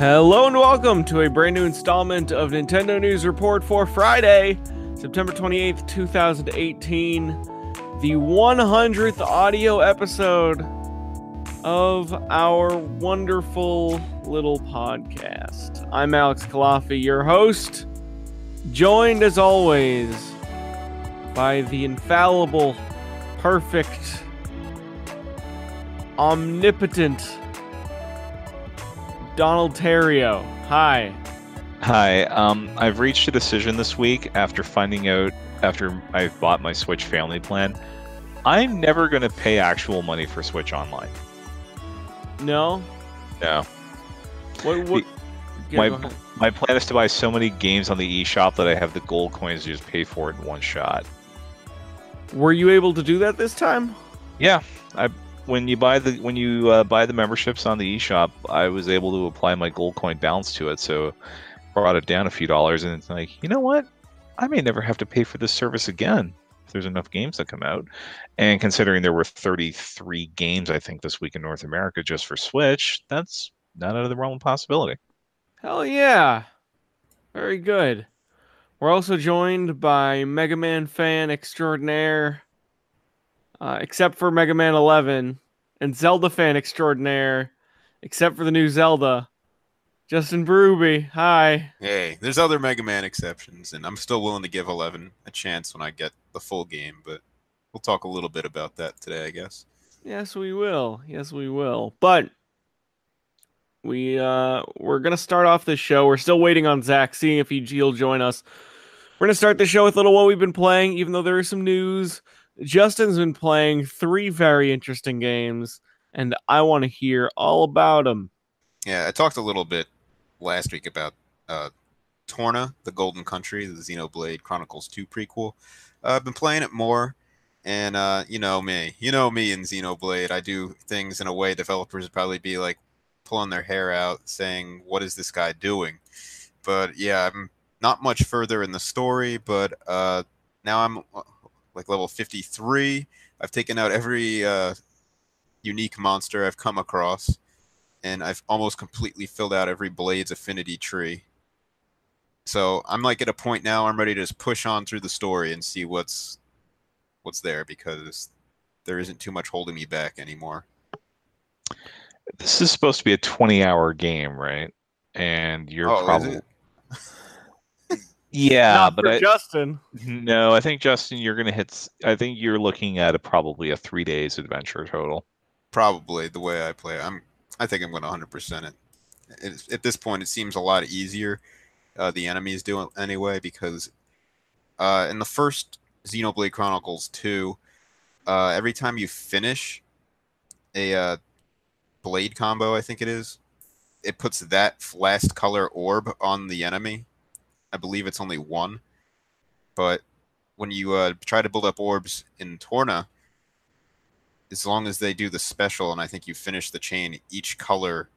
Hello and welcome to a brand new installment of Nintendo News Report for Friday, September 28th, 2018, the 100th audio episode of our wonderful little podcast. I'm Alex Culafi, your host, joined as always by the infallible, perfect, omnipotent Donald Theriault. Hi. Hi. Um, I've reached a decision this week after finding out after I've bought my Switch family plan. I'm never going to pay actual money for Switch Online. No. No. What? What? Yeah, my my plan is to buy so many games on the eShop that I have the gold coins to just pay for it in one shot. Were you able to do that this time? Yeah, I when you buy the when you uh, buy the memberships on the eShop, I was able to apply my gold coin balance to it, so brought it down a few dollars. And it's like, you know what? I may never have to pay for this service again if there's enough games that come out. And considering there were 33 games, I think this week in North America just for Switch, that's not out of the realm of possibility. Hell yeah. Very good. We're also joined by Mega Man fan extraordinaire, uh, except for Mega Man 11, and Zelda fan extraordinaire, except for the new Zelda, Justin Berube. Hi. Hey, there's other Mega Man exceptions, and I'm still willing to give 11 a chance when I get the full game, but we'll talk a little bit about that today, I guess. Yes, we will. Yes, we will. But we uh we're gonna start off this show. We're still waiting on Zach, seeing if he he'll join us. We're gonna start the show with a little what we've been playing, even though there is some news. Justin's been playing three very interesting games, and I want to hear all about them. Yeah, I talked a little bit last week about uh, Torna, the Golden Country, the Xenoblade Chronicles 2 prequel. Uh, I've been playing it more, and uh, you know me. You know me in Xenoblade. I do things in a way developers would probably be like pulling their hair out, saying, What is this guy doing? But yeah, I'm not much further in the story, but uh, now I'm uh, like level 53. I've taken out every uh, unique monster I've come across, and I've almost completely filled out every Blade's affinity tree. So I'm like at a point now I'm ready to just push on through the story and see what's what's there because there isn't too much holding me back anymore. This is supposed to be a 20 hour game, right? And you're Oh, probably? yeah, Not but for I, Justin. no, I think Justin, you're gonna hit. I think you're looking at a probably a three days adventure total. Probably the way I play. I'm. I think I'm going to 100% it. It's, at this point, it seems a lot easier. Uh, the enemies do it anyway because uh, in the first Xenoblade Chronicles 2, uh, every time you finish a uh, blade combo, I think it is, it puts that last color orb on the enemy. I believe it's only one, but when you uh, try to build up orbs in Torna, as long as they do the special and I think you finish the chain, each color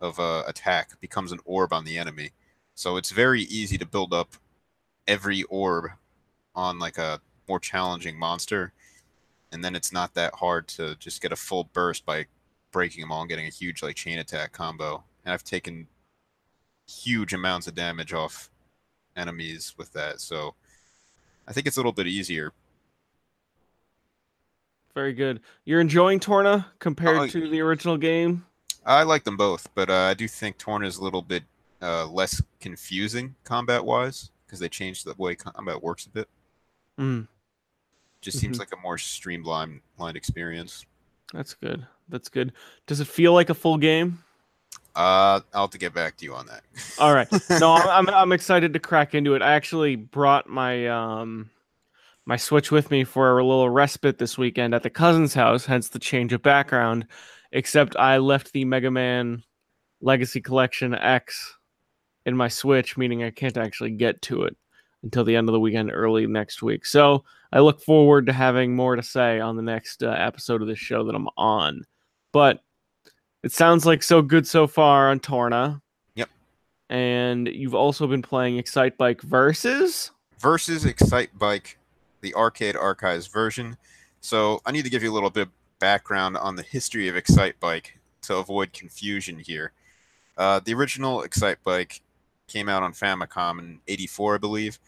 of uh, attack becomes an orb on the enemy. So it's very easy to build up every orb on like a more challenging monster, and then it's not that hard to just get a full burst by breaking them all and getting a huge like chain attack combo. And I've taken huge amounts of damage off enemies with that, so I think it's a little bit easier. Very good. You're enjoying Torna compared Oh, to the original game? I like them both, but uh, I do think Torna is a little bit uh, less confusing combat wise because they changed the way combat works a bit. Mm, Just seems Mhm. like a more streamlined experience. that's good. That's good. Does it feel like a full game? Uh, I'll have to get back to you on that. All right. No, I'm, I'm excited to crack into it. I actually brought my um my Switch with me for a little respite this weekend at the cousin's house, hence the change of background. Except I left the Mega Man Legacy Collection X in my Switch, meaning I can't actually get to it until the end of the weekend, early next week. So I look forward to having more to say on the next uh, episode of this show that I'm on. But it sounds like so good so far on Torna. Yep. And you've also been playing Excitebike Versus. Versus Excitebike, the arcade archives version. So I need to give you a little bit of background on the history of Excitebike to avoid confusion here. Uh, the original Excitebike came out on Famicom in '84, I believe.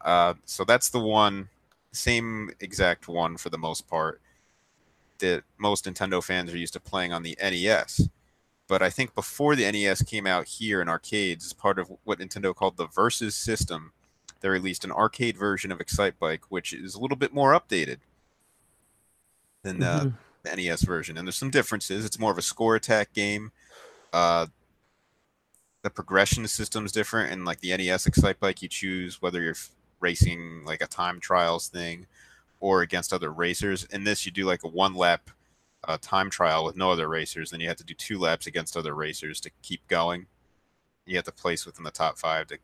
Uh, so that's the one, same exact one for the most part that most Nintendo fans are used to playing on the NES. But I think before the NES came out here in arcades, as part of what Nintendo called the Versus system, they released an arcade version of Excitebike, which is a little bit more updated than uh, Mhm. the NES version. And there's some differences. It's more of a score attack game. Uh, the progression system is different. And like the NES Excitebike, you choose whether you're racing like a time trials thing or against other racers. In this, you do like a one lap uh, time trial with no other racers. Then you have to do two laps against other racers to keep going. You have to place within the top five to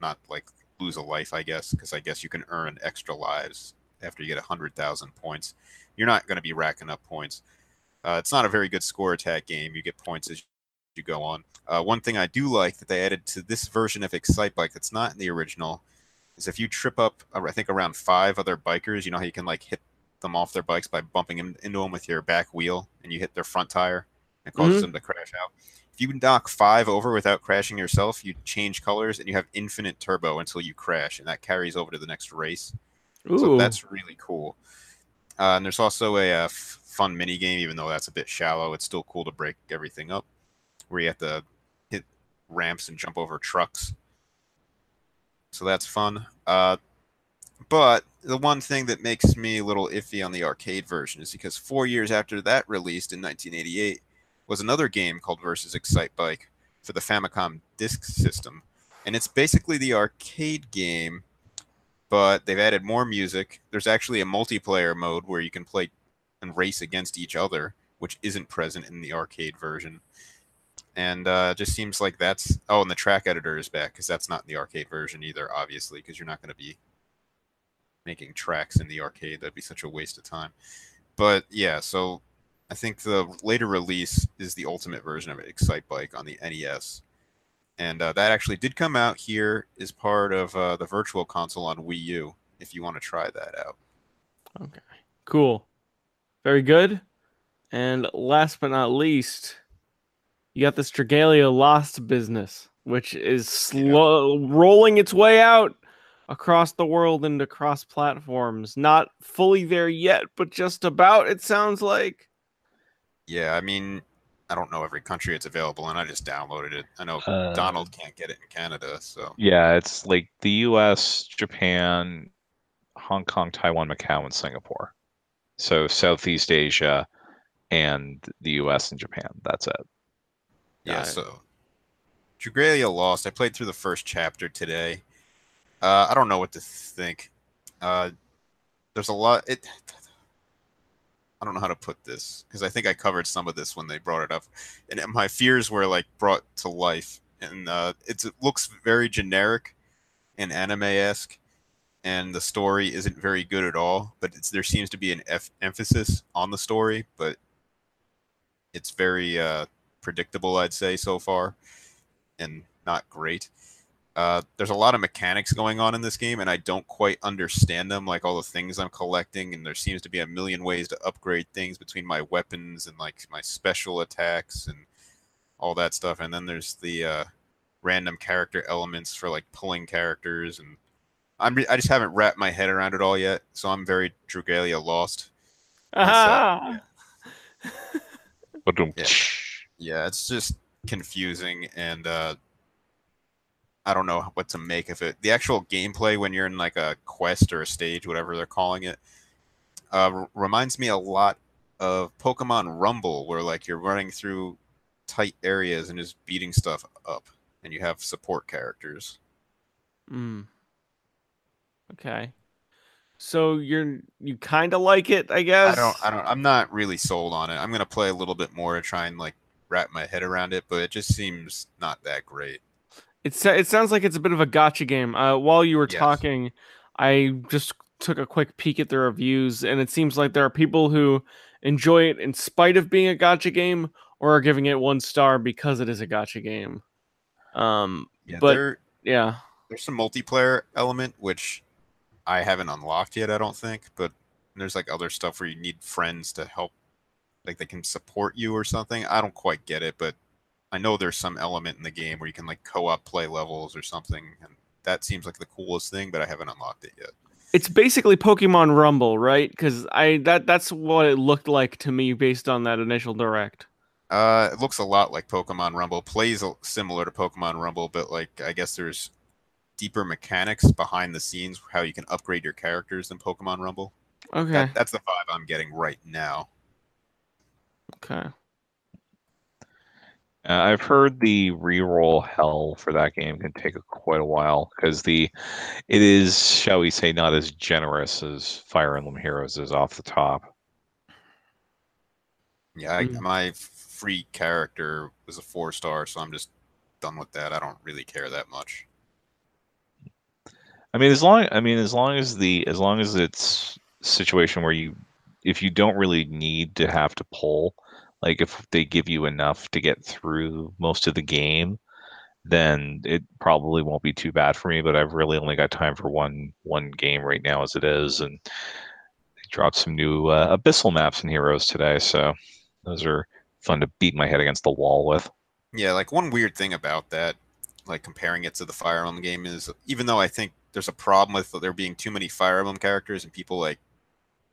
not like lose a life, I guess, because I guess you can earn extra lives after you get 100,000 points. You're not going to be racking up points. Uh, it's not a very good score attack game. You get points as you go on. Uh, one thing I do like that they added to this version of Excitebike that's not in the original is if you trip up, I think around five other bikers, you know how you can like hit them off their bikes by bumping them into them with your back wheel, and you hit their front tire, and it causes Mhm. them to crash out. If you knock five over without crashing yourself, you change colors and you have infinite turbo until you crash, and that carries over to the next race. Ooh. So that's really cool. Uh, and there's also a, uh, fun mini game, even though that's a bit shallow. It's still cool to break everything up, where you have to hit ramps and jump over trucks. So that's fun. Uh, but the one thing that makes me a little iffy on the arcade version is because four years after that released in 1988 was another game called Versus Excitebike for the Famicom Disk System, and it's basically the arcade game but they've added more music. There's actually a multiplayer mode where you can play and race against each other, which isn't present in the arcade version. And uh, just seems like that's oh, and the track editor is back because that's not in the arcade version either, obviously, because you're not going to be making tracks in the arcade. That'd be such a waste of time. But yeah, so I think the later release is the ultimate version of Excitebike on the NES and uh, that actually did come out here as part of uh, the virtual console on wii u if you want to try that out Okay. Cool. Very good. And last but not least, you got this Dragalia Lost business, which is slow rolling its way out across the world into cross platforms. Not fully there yet, but just about, it sounds like. yeah i mean i don't know every country it's available in i just downloaded it i know Uh, donald can't get it in canada so Yeah, it's like the U.S., Japan, Hong Kong, Taiwan, Macau, and Singapore. So Southeast Asia, and the U.S. and Japan. That's it. Yeah Got so Dragalia lost i played through the first chapter today uh, i don't know what to think uh, there's a lot it I don't know how to put this because I think I covered some of this when they brought it up, and my fears were like brought to life. And uh, it's, it looks very generic and anime esque, and the story isn't very good at all. But it's, there seems to be an F- emphasis on the story, but it's very uh, predictable, I'd say so far, and not great. Uh, there's a lot of mechanics going on in this game, and I don't quite understand them, like all the things I'm collecting. And there seems to be a million ways to upgrade things between my weapons and like my special attacks and all that stuff. And then there's the uh, random character elements for like pulling characters, and I'm re- I just haven't wrapped my head around it all yet. So I'm very Dragalia lost. Ah, Ba-dum. Yeah. Yeah, it's just confusing and uh I don't know what to make of it. The actual gameplay when you're in like a quest or a stage, whatever they're calling it, uh, r- reminds me a lot of Pokemon Rumble, where like you're running through tight areas and just beating stuff up, and you have support characters. Mm. Okay. So you're you kind of like it, I guess. I don't, I don't, I'm not really sold on it. I'm gonna play a little bit more to try and like wrap my head around it, but it just seems not that great. It sa- it sounds like it's a bit of a gacha game. Uh, while you were Yes. talking, I just took a quick peek at the reviews, and it seems like there are people who enjoy it in spite of being a gacha game, or are giving it one star because it is a gacha game. Um, Yeah, But- there, yeah, there's some multiplayer element which I haven't unlocked yet, I don't think, but there's like other stuff where you need friends to help like they can support you or something. I don't quite get it, but I know there's some element in the game where you can like co-op play levels or something, and that seems like the coolest thing, but I haven't unlocked it yet. It's basically Pokemon Rumble, right? Because I that that's what it looked like to me based on that initial direct. Uh, it looks a lot like Pokemon Rumble. Plays similar to Pokemon Rumble, but like I guess there's deeper mechanics behind the scenes how you can upgrade your characters than Pokemon Rumble. Okay. That, that's the vibe I'm getting right now. Okay. Uh, I've heard the reroll hell for that game can take a, quite a while because the it is, shall we say, not as generous as Fire Emblem Heroes is off the top. Yeah, I, Mm. my free character was a four star, so I'm just done with that. I don't really care that much. I mean, as long I mean, as long as the as long as it's a situation where you if you don't really need to have to pull, like if they give you enough to get through most of the game, then it probably won't be too bad for me. But I've really only got time for one one game right now as it is, and they dropped some new uh, abyssal maps and heroes today, so those are fun to beat my head against the wall with. Yeah, like one weird thing about that, like comparing it to the Fire Emblem game, is even though I think there's a problem with there being too many Fire Emblem characters and people like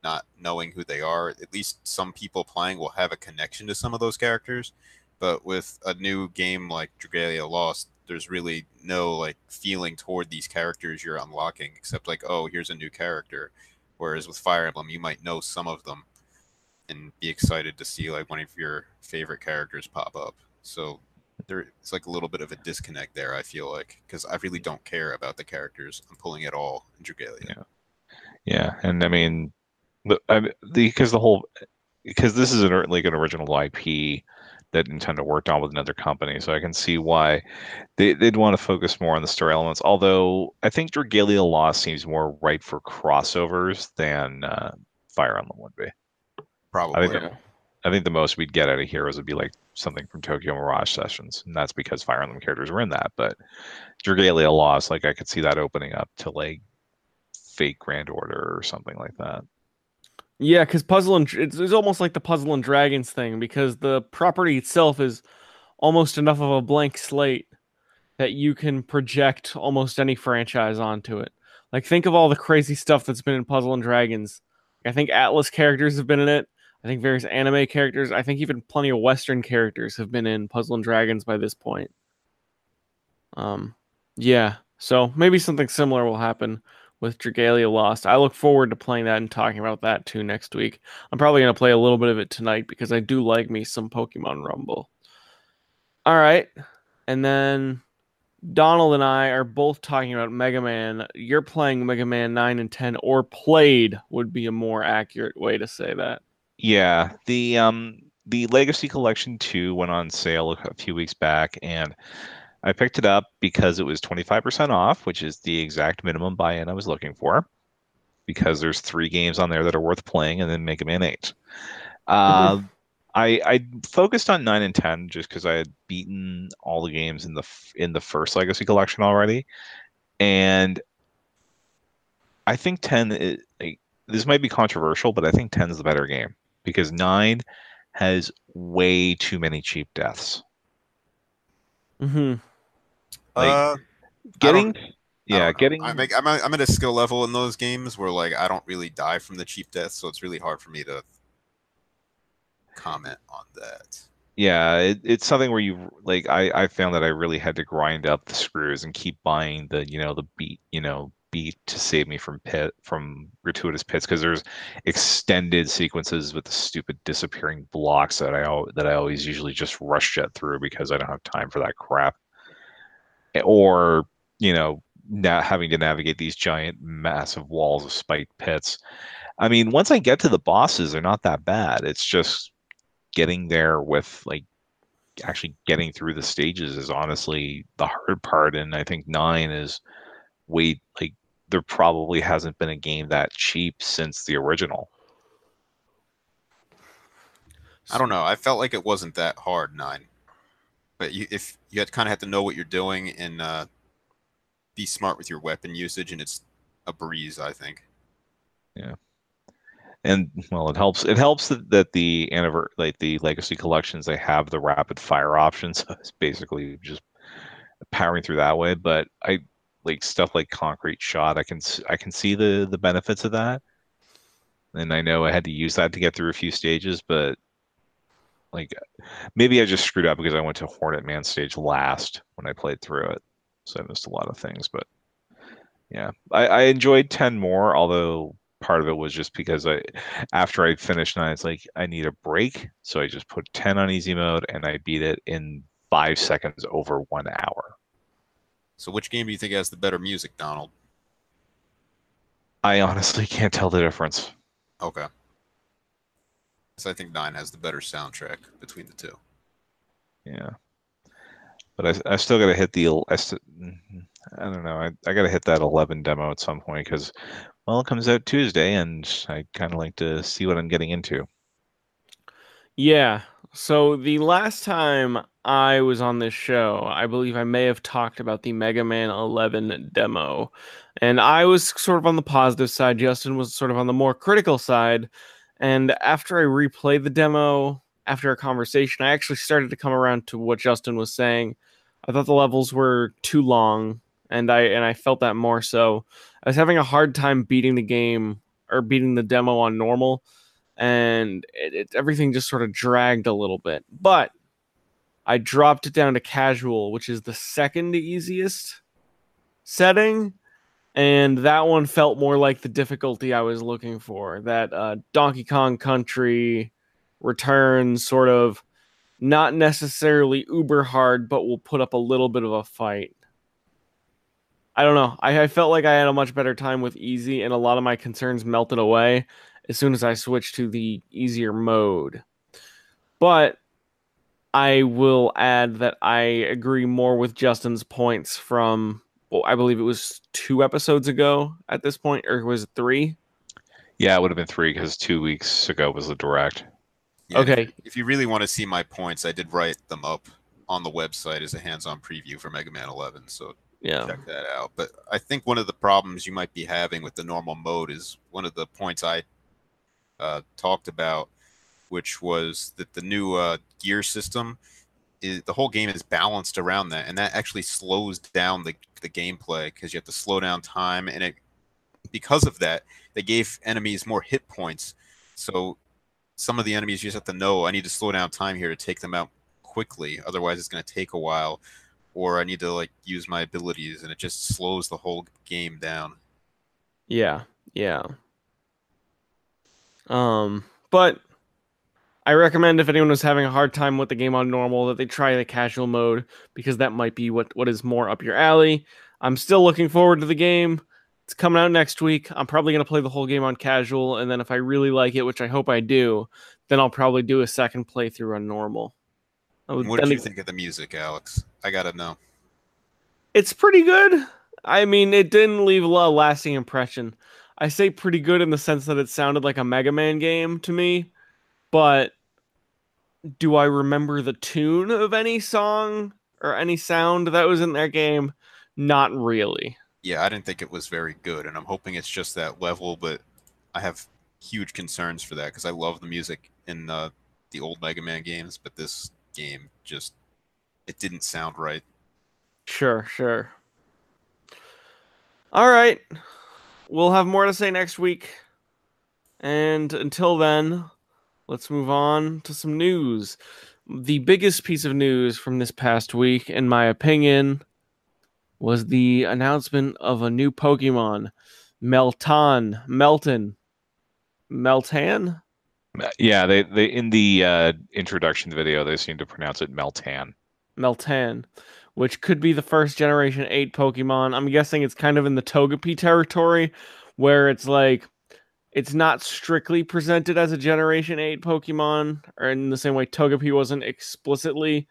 not knowing who they are, at least some people playing will have a connection to some of those characters. But with a new game like Dragalia Lost, there's really no like feeling toward these characters you're unlocking, except like, oh, here's a new character. Whereas with Fire Emblem, you might know some of them and be excited to see like one of your favorite characters pop up. So there's like a little bit of a disconnect there. I feel like because I really don't care about the characters I'm pulling at all in Dragalia. Yeah. Yeah, and I mean, the I, the because the whole because this is an or- like an original IP that Nintendo worked on with another company, so I can see why they they'd want to focus more on the story elements. Although I think Dragalia Lost seems more ripe for crossovers than uh, Fire Emblem would be. Probably. I think I think the most we'd get out of Heroes would be like something from Tokyo Mirage Sessions, and that's because Fire Emblem characters were in that. But Dragalia Lost, like I could see that opening up to like Fate Grand Order or something like that. Yeah, because puzzle and it's, it's almost like the puzzle and dragons thing because the property itself is almost enough of a blank slate that you can project almost any franchise onto it. Like think of all the crazy stuff that's been in Puzzle and Dragons. I think Atlus characters have been in it. I think various anime characters. I think even plenty of Western characters have been in Puzzle and Dragons by this point. Um, yeah. So maybe something similar will happen with Dragalia Lost. I look forward to playing that and talking about that too next week. I'm probably going to play a little bit of it tonight because I do like me some Pokemon Rumble. All right. And then Donald and I are both talking about Mega Man. You're playing Mega Man 9 and 10 or played would be a more accurate way to say that. Yeah, the um the Legacy Collection 2 went on sale a few weeks back and I picked it up because it was 25% off, which is the exact minimum buy-in I was looking for. Because there's three games on there that are worth playing, and then Mega Man 8. Uh, I I focused on nine and ten just because I had beaten all the games in the f- in the first Legacy Collection already, and I think ten. Is, like, this might be controversial, but I think ten is the better game because nine has way too many cheap deaths. Mm-hmm. Like, uh, Getting yeah, getting I'm, I'm, I'm at a skill level in those games where like I don't really die from the cheap deaths, so it's really hard for me to comment on that. yeah, it, it's something where you like I I found that I really had to grind up the screws and keep buying the you know the beat you know beat to save me from pit from gratuitous pits because there's extended sequences with the stupid disappearing blocks that I that I always usually just rush jet through because I don't have time for that crap. Or you know, not having to navigate these giant massive walls of spiked pits. I mean, once I get to the bosses, they're not that bad. It's just getting there with like actually getting through the stages is honestly the hard part and i think nine is way like there probably hasn't been a game that cheap since the original I don't know. I felt like it wasn't that hard nine, but you, if you kind of have to know what you're doing and uh, be smart with your weapon usage, and it's a breeze. I think. Yeah, and well, it helps. It helps that, that the anniver- like the legacy collections, they have the rapid fire option, so it's basically just powering through that way. But I like stuff like concrete shot. I can I can see the the benefits of that, and I know I had to use that to get through a few stages, but like maybe I just screwed up because I went to Hornet Man stage last when I played through it, so I missed a lot of things. But yeah, I, I enjoyed ten more, although part of it was just because I after I finished nine, it's like I need a break, so I just put ten on easy mode and I beat it in five seconds over one hour. So, which game do you think has the better music, Donald? I honestly can't tell the difference. Okay. So I think nine has the better soundtrack between the two. Yeah, but I I still got to hit the I, st- I don't know I I got to hit that eleven demo at some point because well it comes out Tuesday and I kind of like to see what I'm getting into. Yeah. So the last time I was on this show, I believe I may have talked about the Mega Man 11 demo. And I was sort of on the positive side. Justin was sort of on the more critical side. And after I replayed the demo, after a conversation, I actually started to come around to what Justin was saying. I thought the levels were too long, and I and I felt that more so. I was having a hard time beating the game or beating the demo on normal and it, it, everything just sort of dragged a little bit. But I dropped it down to casual, which is the second easiest setting, and that one felt more like the difficulty I was looking for. That uh, Donkey Kong Country returns sort of not necessarily uber hard, but will put up a little bit of a fight. I don't know. I, I felt like I had a much better time with easy, and a lot of my concerns melted away as soon as I switched to the easier mode. But I will add that I agree more with Justin's points from, well, I believe it was two episodes ago at this point, or was it three? Yeah, it would have been three because two weeks ago was the direct. Yeah, Okay. If, if you really want to see my points, I did write them up on the website as a hands-on preview for Mega Man 11. So Yeah. check that out. But I think one of the problems you might be having with the normal mode is one of the points I uh, talked about, which was that the new uh, gear system, is, the whole game is balanced around that, and that actually slows down the the gameplay because you have to slow down time, and it because of that they gave enemies more hit points. So some of the enemies you just have to know I need to slow down time here to take them out quickly, otherwise it's going to take a while or I need to like use my abilities, and it just slows the whole game down. Yeah. Yeah. Um, but I recommend if anyone was having a hard time with the game on normal that they try the casual mode because that might be what what is more up your alley. I'm still looking forward to the game. It's coming out next week. I'm probably going to play the whole game on casual and then if I really like it, which I hope I do, then I'll probably do a second playthrough on normal. What did then you think of the music, Alex? I gotta know. It's pretty good. I mean, it didn't leave a lasting impression. I say pretty good in the sense that it sounded like a Mega Man game to me, but do I remember the tune of any song or any sound that was in their game? Not really. Yeah, I didn't think it was very good, and I'm hoping it's just that level. But I have huge concerns for that because I love the music in uh, the old Mega Man games, but this game just it didn't sound right. Sure, sure. All right. We'll have more to say next week. And until then, let's move on to some news. The biggest piece of news from this past week, in my opinion, was the announcement of a new Pokemon, Meltan, Melton, Meltan. Yeah, they they in the uh, introduction video they seem to pronounce it Meltan. Meltan, which could be the first generation 8 Pokemon. I'm guessing it's kind of in the Togepi territory where it's like it's not strictly presented as a generation 8 Pokemon or in the same way Togepi wasn't explicitly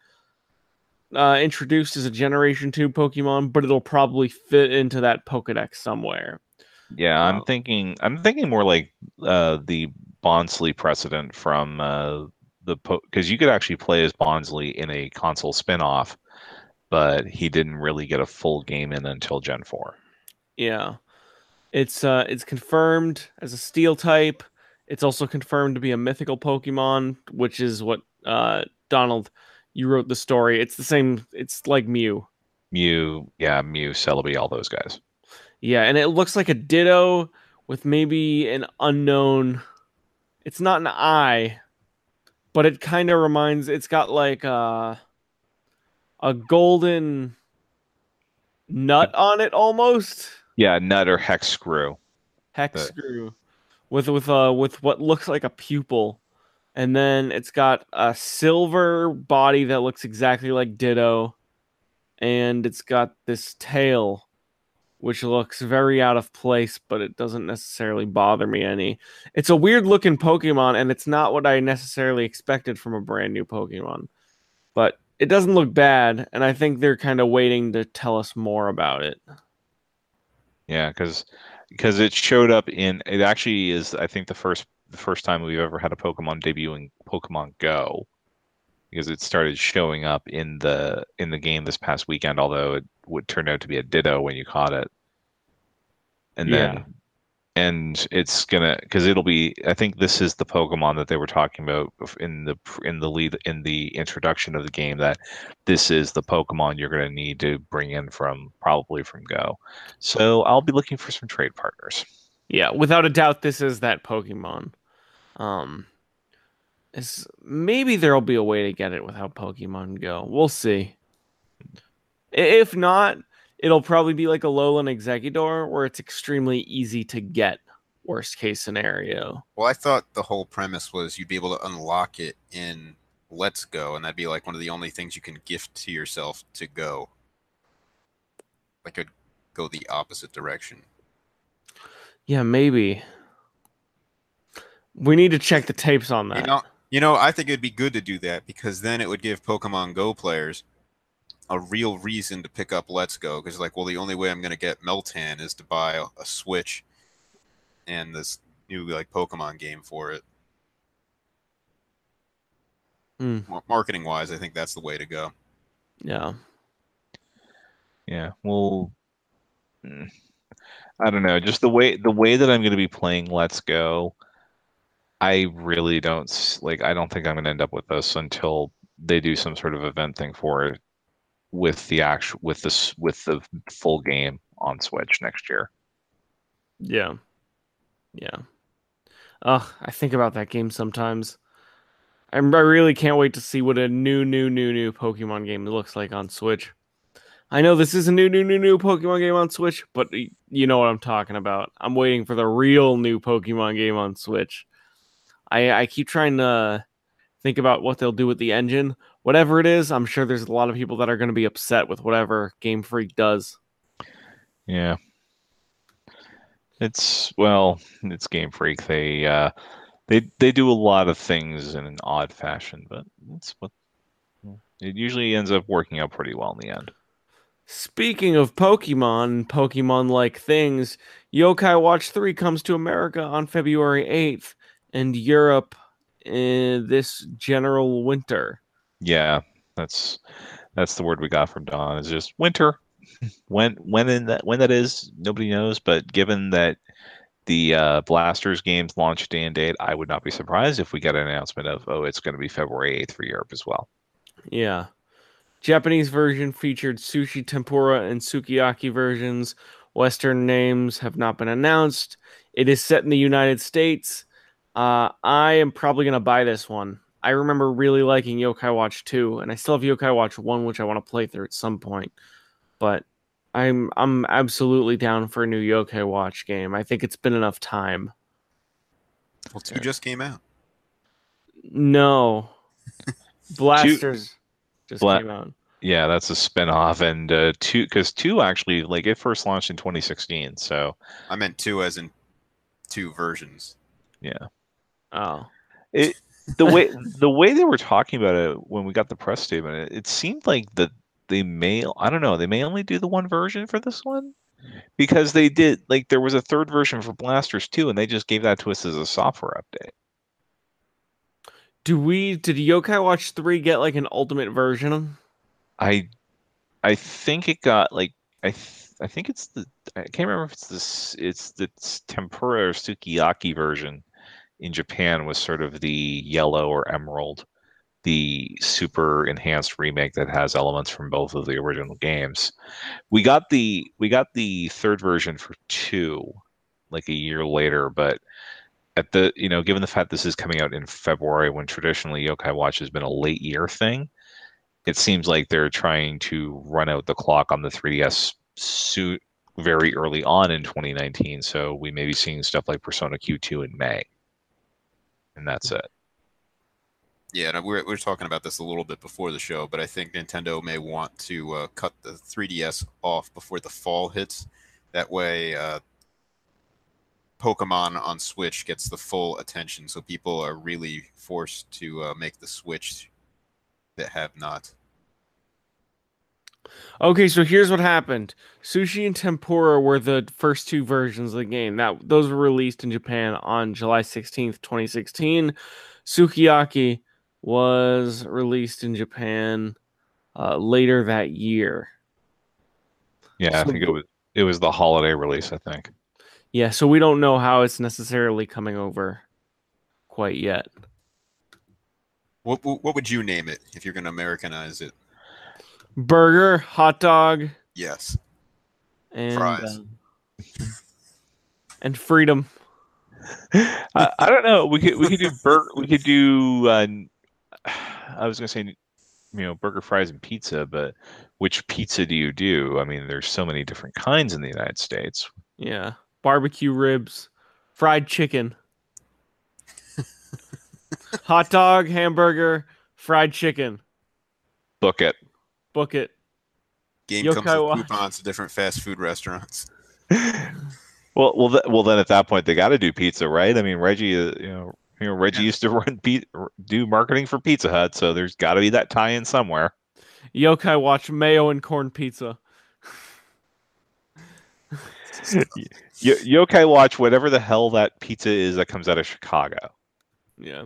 uh, introduced as a generation 2 Pokemon, but it'll probably fit into that Pokédex somewhere. Yeah, I'm thinking I'm thinking more like uh, the Bonsly precedent from uh, the because you could actually play as Bonsly in a console spin-off, but he didn't really get a full game in until Gen 4. Yeah. It's uh it's confirmed as a steel type. It's also confirmed to be a mythical Pokemon, which is what uh, Donald you wrote the story. It's the same. It's like Mew. Mew, yeah, Mew, Celebi, all those guys. Yeah, and it looks like a Ditto with maybe an unknown. It's not an eye, but it kind of reminds. It's got like a a golden nut on it almost. Yeah, nut or hex screw. Hex screw with with uh with what looks like a pupil. And then it's got a silver body that looks exactly like Ditto. And it's got this tail which looks very out of place, but it doesn't necessarily bother me any. It's a weird looking Pokemon, and it's not what I necessarily expected from a brand new Pokemon. But it doesn't look bad, and I think they're kind of waiting to tell us more about it. Yeah, because because it showed up in it actually is I think the first the first time we've ever had a Pokemon debut in Pokemon Go because it started showing up in the in the game this past weekend although it would turn out to be a ditto when you caught it and Yeah. then and it's gonna because it'll be i think this is the pokemon that they were talking about in the in the lead in the introduction of the game that this is the pokemon you're gonna need to bring in from probably from go so i'll be looking for some trade partners Yeah, without a doubt, this is that Pokemon. Um, is maybe there'll be a way to get it without Pokemon Go. We'll see. If not, it'll probably be like a Lowland Executor, where it's extremely easy to get. Worst case scenario. Well, I thought the whole premise was you'd be able to unlock it in Let's Go, and that'd be like one of the only things you can gift to yourself to go. Like it'd go the opposite direction. Yeah, maybe. We need to check the tapes on that. You know, you know, I think it'd be good to do that because then it would give Pokemon Go players a real reason to pick up Let's Go. Because like, well, the only way I'm gonna get Meltan is to buy a, a Switch and this new like Pokemon game for it. Hmm. Marketing wise, I think that's the way to go. yeah. Yeah, well, mm, I don't know. Just the way the way that I'm going to be playing Let's Go, I really don't like. I don't think I'm going to end up with this until they do some sort of event thing for it with the actual with this with the full game on Switch next year. Yeah. Yeah. Ugh, I think about that game sometimes. I'm, I really can't wait to see what a new, new, new, new Pokemon game looks like on Switch. I know this is a new, new, new, new Pokemon game on Switch, but you know what I'm talking about. I'm waiting for the real new Pokemon game on Switch. I, I keep trying to think about what they'll do with the engine. Whatever it is, I'm sure there's a lot of people that are going to be upset with whatever Game Freak does. Yeah. It's well, it's Game Freak. They uh they they do a lot of things in an odd fashion, but that's what it usually ends up working out pretty well in the end. Speaking of Pokemon, Pokemon like things, Yokai Watch 3 comes to America on February 8th and Europe in this general winter. Yeah, that's that's the word we got from Don. Is just winter. when when in that when that is, nobody knows. But given that the uh, Blasters games launch day and date, I would not be surprised if we get an announcement of oh, it's going to be February eighth for Europe as well. Yeah. Japanese version featured sushi tempura and sukiyaki versions. Western names have not been announced. It is set in the United States. Uh, I am probably going to buy this one. I remember really liking Yokai Watch 2, and I still have Yokai Watch 1, which I want to play through at some point. But I'm I'm absolutely down for a new Yokai Watch game. I think it's been enough time. Well, two Yeah. just came out. No. Blasters just Bla- came out. Yeah, that's a spin-off and uh, two because two actually like it first launched in 2016. So I meant two as in two versions. yeah, Oh. it the way the way they were talking about it when we got the press statement, it, it seemed like that they may I don't know they may only do the one version for this one because they did like there was a third version for Blasters too, and they just gave that to us as a software update. Do we did Yokai Watch 3 get like an ultimate version? I I think it got like I th- I think it's the I can't remember if it's this it's the s- tempura or sukiyaki version in Japan was sort of the yellow or emerald, the super enhanced remake that has elements from both of the original games. We got the we got the third version for two, like a year later, but at the you know given the fact this is coming out in February when traditionally Yokai Watch has been a late year thing, it seems like they're trying to run out the clock on the 3DS suit very early on in 2019. So we may be seeing stuff like Persona Q2 in May, and that's it. Yeah, and we were, we were talking about this a little bit before the show, but I think Nintendo may want to uh, cut the 3DS off before the fall hits. That way, uh, Pokemon on Switch gets the full attention, so people are really forced to uh, make the switch that have not. Okay, so here's what happened. Sushi and Tempura were the first two versions of the game. That those were released in Japan on July 16th, 2016. Sukiyaki was released in Japan uh, later that year. Yeah, I think it was it was the holiday release. I think. Yeah, so we don't know how it's necessarily coming over quite yet. What what what would you name it if you're going to Americanize it? Burger, hot dog, Yes. and Fries. um, and freedom. I, I don't know. We could we could do burger. We could do. Uh, I was gonna say, you know, burger, fries, and pizza. But which pizza do you do? I mean, there's so many different kinds in the United States. Yeah, barbecue ribs, fried chicken, hot dog, hamburger, fried chicken. Book it. Book it. Game Yokai comes with Watch. coupons to different fast food restaurants. Well, well, th- well. Then at that point, they got to do pizza, right? I mean, Reggie, uh, you know, you know, Reggie Yeah. used to run pi- do marketing for Pizza Hut, so there's got to be that tie-in somewhere. Yokai Watch mayo and corn pizza. Y- Yokai Watch, whatever the hell that pizza is that comes out of Chicago. Yeah.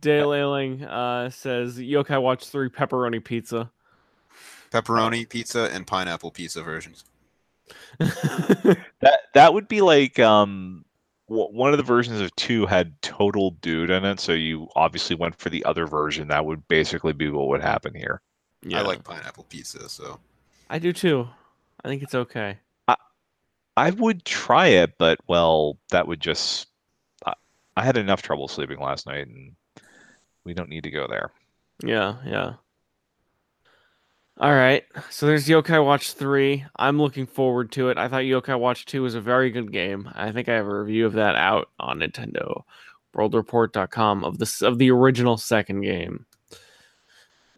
Dale Ailing uh, says Yokai Watch 3 pepperoni pizza. Pepperoni pizza and pineapple pizza versions. That that would be like um w- one of the versions of two had total dude in it, so you obviously went for the other version. That would basically be what would happen here. yeah. I like pineapple pizza, so I do too. I think it's okay. I I would try it, but well, that would just. I, I had enough trouble sleeping last night, and we don't need to go there. Yeah, yeah. All right. So there's Yokai Watch 3. I'm looking forward to it. I thought Yokai Watch 2 was a very good game. I think I have a review of that out on Nintendo worldreport.com of the of the original second game.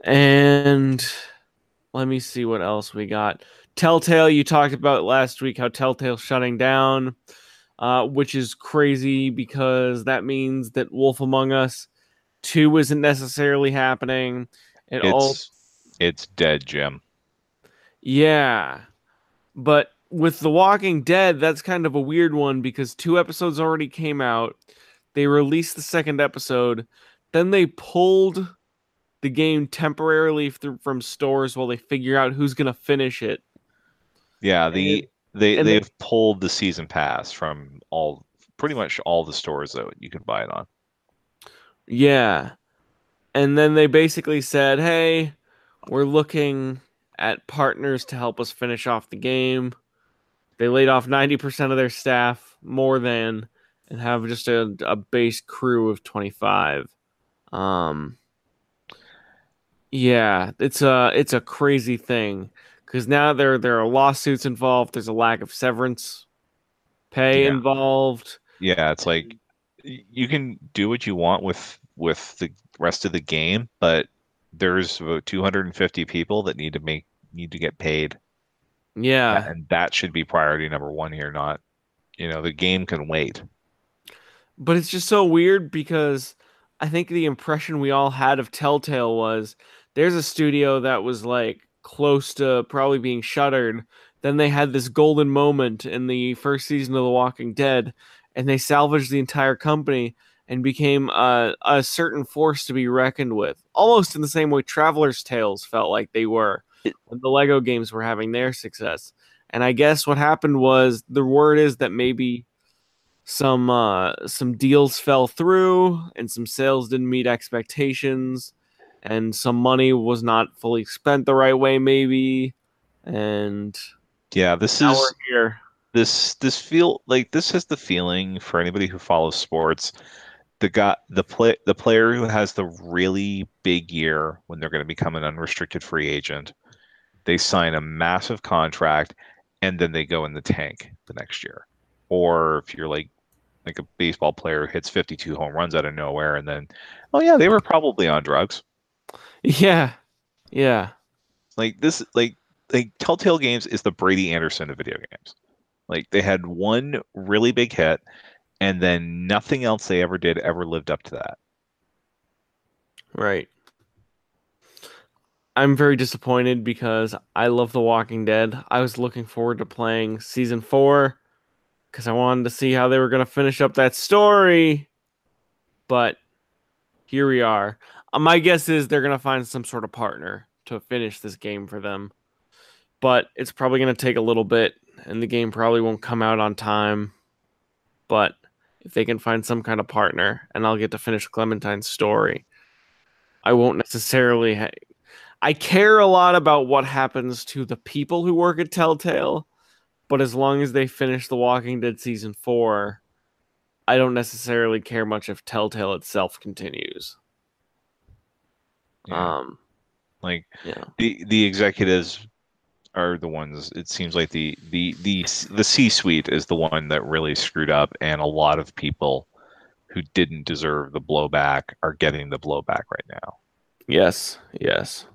And let me see what else we got. Telltale, you talked about last week how Telltale's shutting down, uh, which is crazy because that means that Wolf Among Us 2 isn't necessarily happening. It all It's it's dead, Jim. yeah. But with The Walking Dead, that's kind of a weird one because two episodes already came out. They released the second episode, then they pulled the game temporarily th- from stores while they figure out who's going to finish it. Yeah, the they and they- they've pulled the season pass from all pretty much all the stores that you can buy it on. Yeah. And then they basically said, hey, we're looking at partners to help us finish off the game. They laid off 90% of their staff, more than, and have just a, a base crew of 25. Um, yeah, it's a it's a crazy thing because now there there are lawsuits involved. There's a lack of severance pay Yeah. involved. Yeah, it's like you can do what you want with with the rest of the game, but there's about 250 people that need to make need to get paid, Yeah, and that should be priority number one here. Not, you know, the game can wait. But it's just so weird because I think the impression we all had of Telltale was there's a studio that was like close to probably being shuttered. Then they had this golden moment in the first season of The Walking Dead, and they salvaged the entire company and became a, a certain force to be reckoned with. Almost in the same way Traveller's Tales felt like they were when the Lego games were having their success. And I guess what happened was the word is that maybe some uh, some deals fell through, and some sales didn't meet expectations, and some money was not fully spent the right way, maybe. And Yeah, this now is we're here. This this feel like this has the feeling for anybody who follows sports the guy the play the player who has the really big year when they're going to become an unrestricted free agent they sign a massive contract and then they go in the tank the next year. Or if you're like like a baseball player who hits 52 home runs out of nowhere and then oh yeah they were probably on drugs. Yeah, yeah, like this like like telltale games is the brady anderson of video games like they had one really big hit and then nothing else they ever did ever lived up to that right. I'm very disappointed because I love The Walking Dead. I was looking forward to playing season four because I wanted to see how they were going to finish up that story. But here we are. Uh, my guess is they're going to find some sort of partner to finish this game for them. But it's probably going to take a little bit, and the game probably won't come out on time. But if they can find some kind of partner, and I'll get to finish Clementine's story, I won't necessarily. Ha- I care a lot about what happens to the people who work at Telltale, but as long as they finish The Walking Dead season four, I don't necessarily care much if Telltale itself continues. Yeah. Um, like yeah, the the executives are the ones it seems like the the the the c suite is the one that really screwed up and a lot of people who didn't deserve the blowback are getting the blowback right now yes, yes.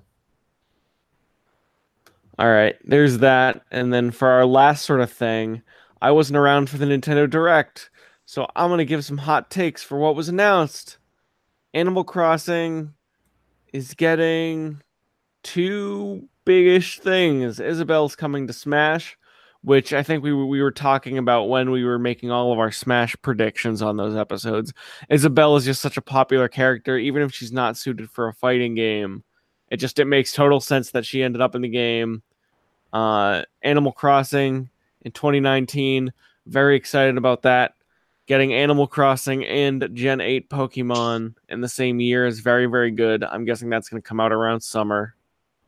All right, there's that, and then for our last sort of thing, I wasn't around for the Nintendo Direct, so I'm gonna give some hot takes for what was announced. Animal Crossing is getting two biggish things. Isabelle's coming to Smash, which I think we were, we were talking about when we were making all of our Smash predictions on those episodes. Isabelle is just such a popular character, even if she's not suited for a fighting game. It just it makes total sense that she ended up in the game. Uh, Animal Crossing in 2019, very excited about that. Getting Animal Crossing and Gen 8 Pokemon in the same year is very, very good. I'm guessing that's going to come out around summer.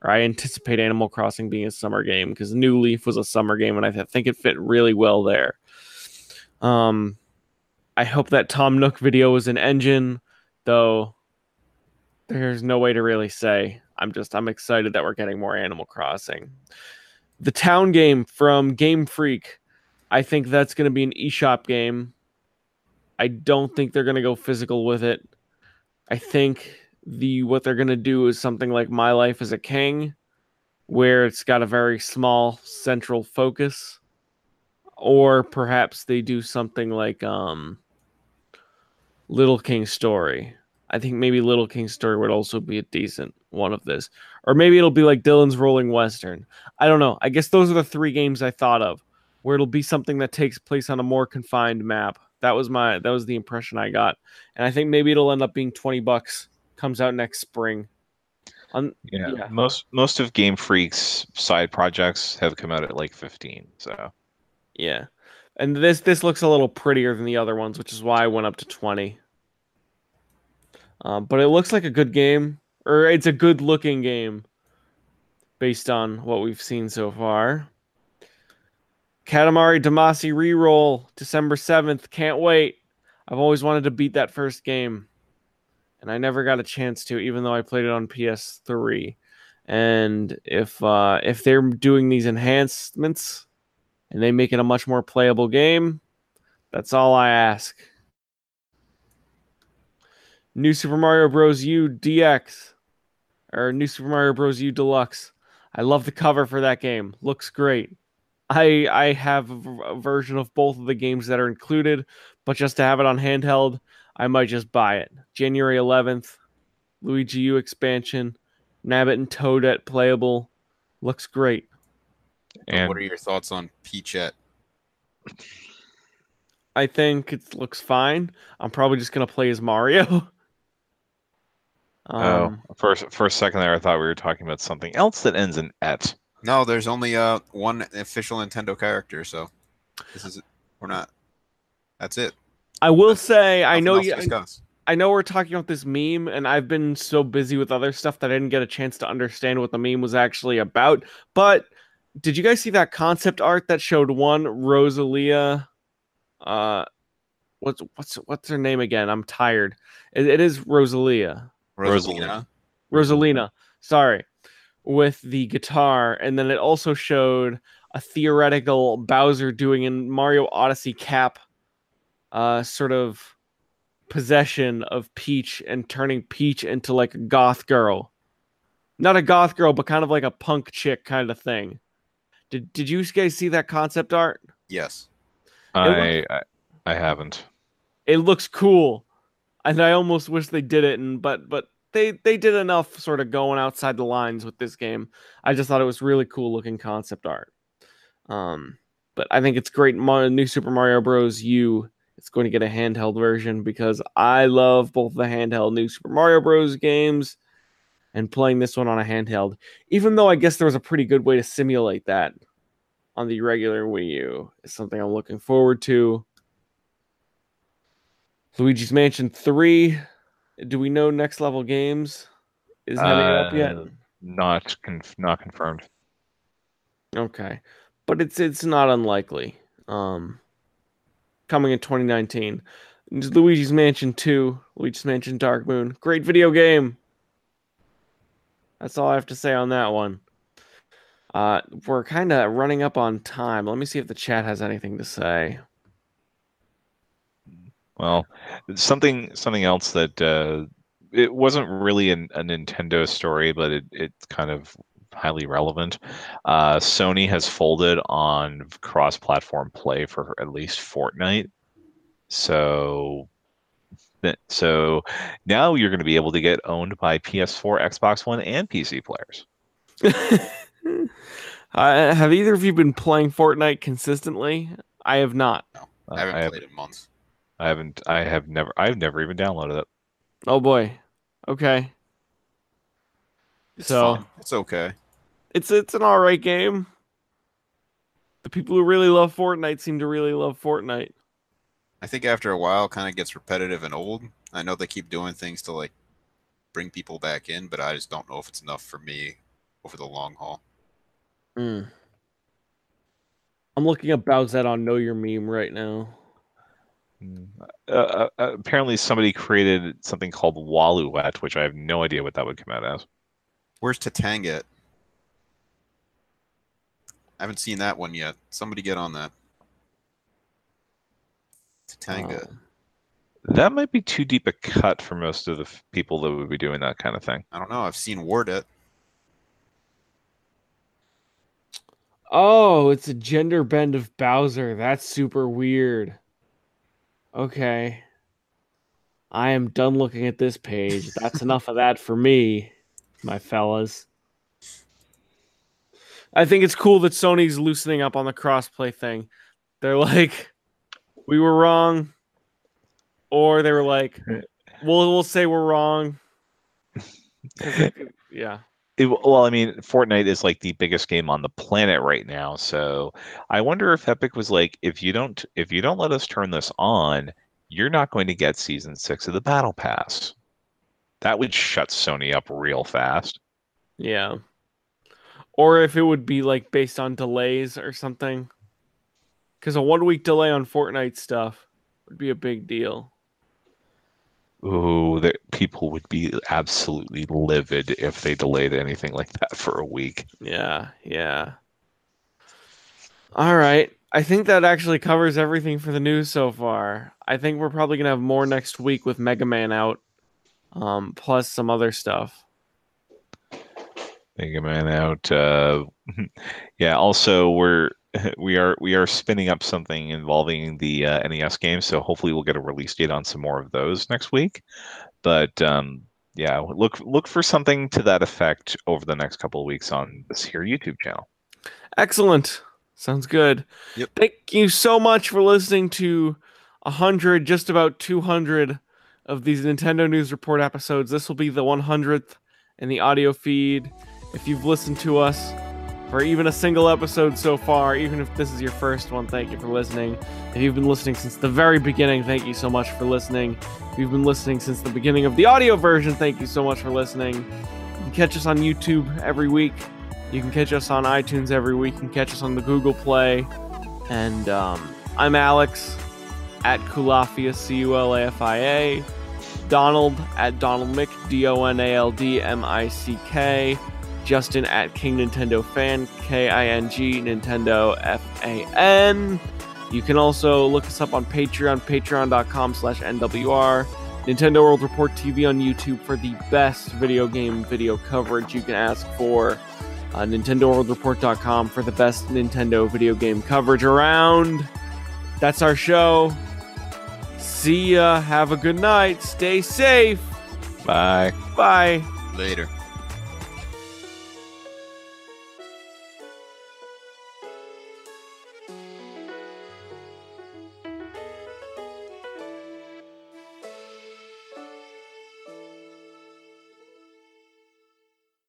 Or I anticipate Animal Crossing being a summer game because New Leaf was a summer game, and I th- think it fit really well there. Um, I hope that Tom Nook video was an engine, though. There's no way to really say. I'm just I'm excited that we're getting more Animal Crossing. The town game from Game Freak, I think that's going to be an eShop game. I don't think they're going to go physical with it. I think the what they're going to do is something like My Life as a King where it's got a very small central focus or perhaps they do something like um Little King Story. I think maybe Little King Story would also be a decent one of this. Or maybe it'll be like Dillon's Rolling Western. I don't know. I guess those are the three games I thought of where it'll be something that takes place on a more confined map. That was my that was the impression I got. And I think maybe it'll end up being 20 bucks. Comes out next spring. Yeah, Yeah. most most of game freaks side projects have come out at like 15 so yeah. And this this looks a little prettier than the other ones, which is why I went up to 20. Um, but it looks like a good game, or it's a good looking game based on what we've seen so far. Katamari Damacy reroll December 7th. Can't wait. I've always wanted to beat that first game. And I never got a chance to, even though I played it on PS3. And if uh, if they're doing these enhancements and they make it a much more playable game, that's all I ask. New Super Mario Bros. U DX or New Super Mario Bros. U Deluxe. I love the cover for that game. Looks great. I I have a version of both of the games that are included, but just to have it on handheld, I might just buy it. January 11th, Luigi U expansion, Nabbit and Toadette playable. Looks great. and what are your thoughts on Peachette? I think it looks fine. I'm probably just gonna play as Mario. Um, oh for, a- for a second there i thought we were talking about something else that ends in et No, there's only uh one official Nintendo character, so this is we're not. That's it. I will say, I know you. I know we're talking about this meme, and I've been so busy with other stuff that I didn't get a chance to understand what the meme was actually about. But did you guys see that concept art that showed one Rosalia? Uh, what's what's what's her name again? I'm tired. It, it is Rosalia. Rosalina. Rosalina. Sorry, with the guitar, and then it also showed a theoretical Bowser doing in Mario Odyssey cap, uh, sort of possession of Peach and turning Peach into like a goth girl, not a goth girl, but kind of like a punk chick kind of thing. Did Did you guys see that concept art? Yes. I, I I haven't. It looks cool, and I almost wish they did it. And but but they they did enough sort of going outside the lines with this game. I just thought it was really cool looking concept art. Um, but I think it's great. New Super Mario Bros. U is going to get a handheld version because I love both the handheld New Super Mario Bros. games and playing this one on a handheld. Even though I guess there was a pretty good way to simulate that on the regular Wii U, is something I'm looking forward to. Luigi's Mansion 3. Do we know next level games is heading up yet? Uh, Not conf- not confirmed. Okay. But it's it's not unlikely. Um coming in 2019. Luigi's Mansion 2, Luigi's Mansion Dark Moon. Great video game. That's all I have to say on that one. Uh we're kind of running up on time. Let me see if the chat has anything to say. Well, something something else that uh, it wasn't really an, a Nintendo story, but it, it kind of highly relevant. Uh, Sony has folded on cross-platform play for at least Fortnite, so so now you're going to be able to get owned by PS4, Xbox One, and PC players. uh, have either of you been playing Fortnite consistently? I have not. Uh, I haven't I, have, played in months. I haven't. I have never. I've never even downloaded it. Oh boy. Okay. It's So- fine. It's okay. It's it's an all right game. The people who really love Fortnite seem to really love Fortnite. I think after a while, kind of gets repetitive and old. I know they keep doing things to like bring people back in, but I just don't know if it's enough for me over the long haul. I'm looking up Bowsette on Know Your Meme right now. Mm, Uh, uh, uh, apparently, somebody created something called Waluet, which I have no idea what that would come out as. Where's Tatanget? I haven't seen that one yet. Somebody get on that. Tatanga. Um, That might be too deep a cut for most of the f- people that would be doing that kind of thing. I don't know. I've seen Wardet. oh, it's a gender bend of Bowser. That's super weird. Okay. I am done looking at this page. That's enough of that for me, my fellas. I think it's cool that Sony's loosening up on the crossplay thing. They're like, we were wrong, or they were like, we'll we'll say we're wrong. yeah. It- well, I mean, Fortnite is like the biggest game on the planet right now, so I wonder if Epic was like, if you don't, if you don't let us turn this on, you're not going to get season six of the Battle Pass. That would shut Sony up real fast. Yeah. Or if it would be like based on delays or something. Because a one week delay on Fortnite stuff would be a big deal. Ooh, that people would be absolutely livid if they delayed anything like that for a week. Yeah, yeah. All right. I think that actually covers everything for the news so far. I think we're probably gonna have more next week with Mega Man out, um, plus some other stuff. Mega Man out. Uh, yeah. Also, we're we are we are spinning up something involving the uh, NES game, so hopefully we'll get a release date on some more of those next week. But um, yeah, look look for something to that effect over the next couple of weeks on this here YouTube channel. Excellent. Sounds good. Yep. Thank you so much for listening to a hundred, just about two hundred of these Nintendo News Report episodes. This will be the one hundredth in the audio feed. If you've listened to us for even a single episode so far. Even if this is your first one, thank you for listening. If you've been listening since the very beginning, thank you so much for listening. If you've been listening since the beginning of the audio version, thank you so much for listening. You can catch us on YouTube every week. You can catch us on iTunes every week. You can catch us on the Google Play. And um, I'm Alex at Culafia, C U L A F I A. Donald at Donald Mick, D O N A L D M I C K. Justin at King Nintendo Fan, K I N G Nintendo F A N. You can also look us up on Patreon, patreon.com slash NWR. Nintendo World Report TV on YouTube for the best video game video coverage you can ask for. Uh, NintendoWorldReport.com for the best Nintendo video game coverage around. That's our show. See ya. Have a good night. Stay safe. Bye. Bye. Later.